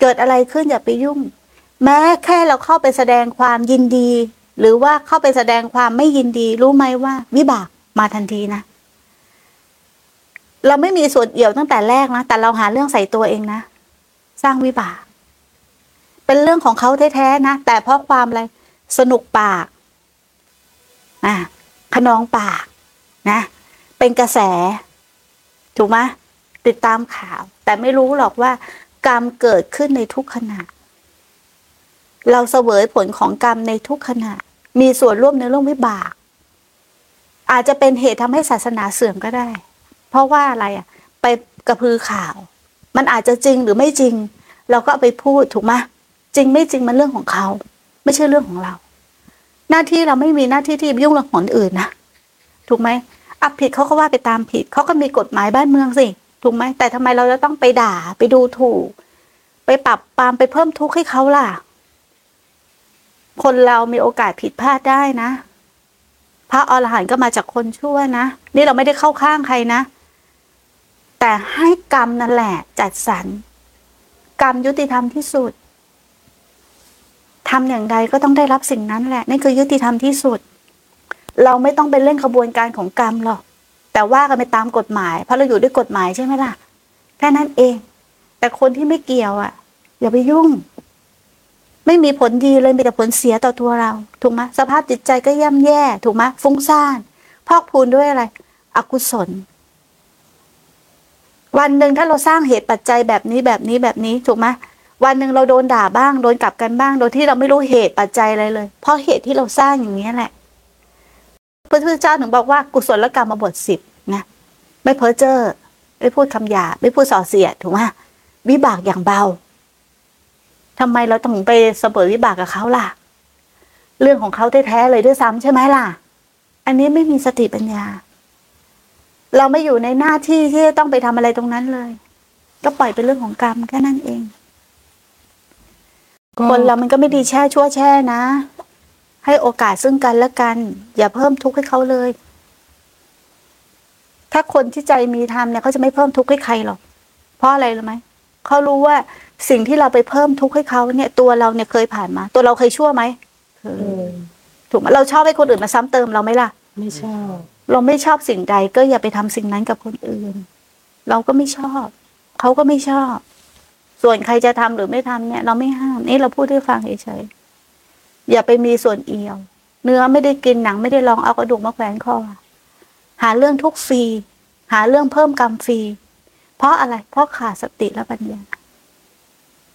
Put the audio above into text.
เกิดอะไรขึ้นอย่าไปยุ่ง แม้แค่เราเข้าไปแสดงความยินดี หรือว่าเข้าไปแสดงความไม่ยินดี รู้ไหมว่า วิบากมาทันทีนะ เราไม่มีส่วนเอี่ยวตั้งแต่แรกนะ แต่เราหาเรื่องใส่ตัวเองนะ สร้างวิบาก เป็นเรื่องของเขาแท้ๆนะ แต่เพราะความอะไร สนุกปาก อะขนองปาก นะ เป็นกระแส ถูกไหมติดตามข่าว แต่ไม่รู้หรอกว่า กรรมเกิดขึ้นในทุกขณะ เราเสวยผลของกรรมในทุกขณะ มีส่วนร่วมในเรื่องวิบาก อาจจะเป็นเหตุทำให้ศาสนาเสื่อมก็ได้ เพราะว่าอะไรอะ ไปกระพือข่าว มันอาจจะจริงหรือไม่จริง เราก็ไปพูดถูกไหมจริงไม่จริงมันเรื่องของเขา ไม่ใช่เรื่องของเรา หน้าที่เราไม่มีหน้าที่ที่ยุ่งเรื่องของอื่นนะถูกไหมอับผิดเขาก็ว่าไปตามผิดเขาก็มีกฎหมายบ้านเมืองสิ ถูกไหมแต่ทำไมเราจะต้องไปด่าไปดูถูก ไปปรับปรามไปเพิ่มทุกข์ให้เขาล่ะ คนเรามีโอกาสผิดพลาดได้นะ พระอรหันต์ก็มาจากคนชั่วนะ นี่เราไม่ได้เข้าข้างใครนะ แต่ให้กรรมนั่นแหละ จัดสรรกรรมยุติธรรมที่สุดทำอย่างใดก็ต้องได้รับสิ่งนั้นแหละนั่นคือยุติธรรมที่สุด เราไม่ต้องไปเล่นขบวนการของกรรมหรอก แต่ว่ากันไปตามกฎหมาย เพราะเราอยู่ด้วยกฎหมายใช่ไหมล่ะแค่นั้นเอง แต่คนที่ไม่เกี่ยวอะ อย่าไปยุ่ง ไม่มีผลดีเลยมีแต่ผลเสียต่อตัวเรา ถูกไหมสภาพจิตใจก็ย่ำแย่ ถูกไหมฟุ้งซ่านพอกพูนด้วยอะไร อกุศล วันหนึ่งถ้าเราสร้างเหตุปัจจัยแบบนี้แบบนี้แบบนี้ถูกไหมวันหนึ่งเราโดนด่าบ้าง โดนกลับกันบ้าง โดยที่เราไม่รู้เหตุปัจจัยอะไรเลย เพราะเหตุที่เราสร้างอย่างนี้แหละ พระพุทธเจ้าถึงบอกว่ากุศลกรรมมาบทสิบนะไม่เพ้อเจ้อไม่พูดคำหยาบไม่พูดส่อเสียดถูกไหมวิบากอย่างเบาทำไมเราต้องไปเสมอวิบากกับเขาล่ะ เรื่องของเขาแท้ๆเลยด้วยซ้ำใช่ไหมล่ะ อันนี้ไม่มีสติปัญญา เราไม่อยู่ในหน้าที่ที่จะต้องไปทำอะไรตรงนั้นเลย ก็ปล่อยเป็นเรื่องของกรรมแค่นั้นเองก็คนเรามันก็ไม่ดีแช่ชั่วแช่นะ ให้โอกาสซึ่งกันและกัน อย่าเพิ่มทุกข์ให้เขาเลย ถ้าคนที่ใจมีธรรมเนี่ยเขาจะไม่เพิ่มทุกข์ให้ใครหรอกเพราะอะไรรู้ไหมเขารู้ว่าสิ่งที่เราไปเพิ่มทุกข์ให้เขาเนี่ย ตัวเราเนี่ยเคยผ่านมา ตัวเราเคยชั่วไหมเคเอยอถูกไหมเราชอบให้คนอื่นมาซ้ำเติมเราไหมล่ะ ไม่ชอบ เราไม่ชอบสิ่งใด ก็อย่าไปทำสิ่งนั้นกับคนอื่น เราก็ไม่ชอบ เขาก็ไม่ชอบ ส่วนใครจะทำหรือไม่ทำเนี่ย เราไม่ห้ามนี่เราพูดให้ฟังเฉยๆ อย่าไปมีส่วนเอี่ยว เนื้อไม่ได้กินหนังไม่ได้ลองเอากระดูกมาแขวนคอหาเรื่องทุกฟรี หาเรื่องเพิ่มกรรมฟรี เพราะอะไร เพราะขาดสติและปัญญา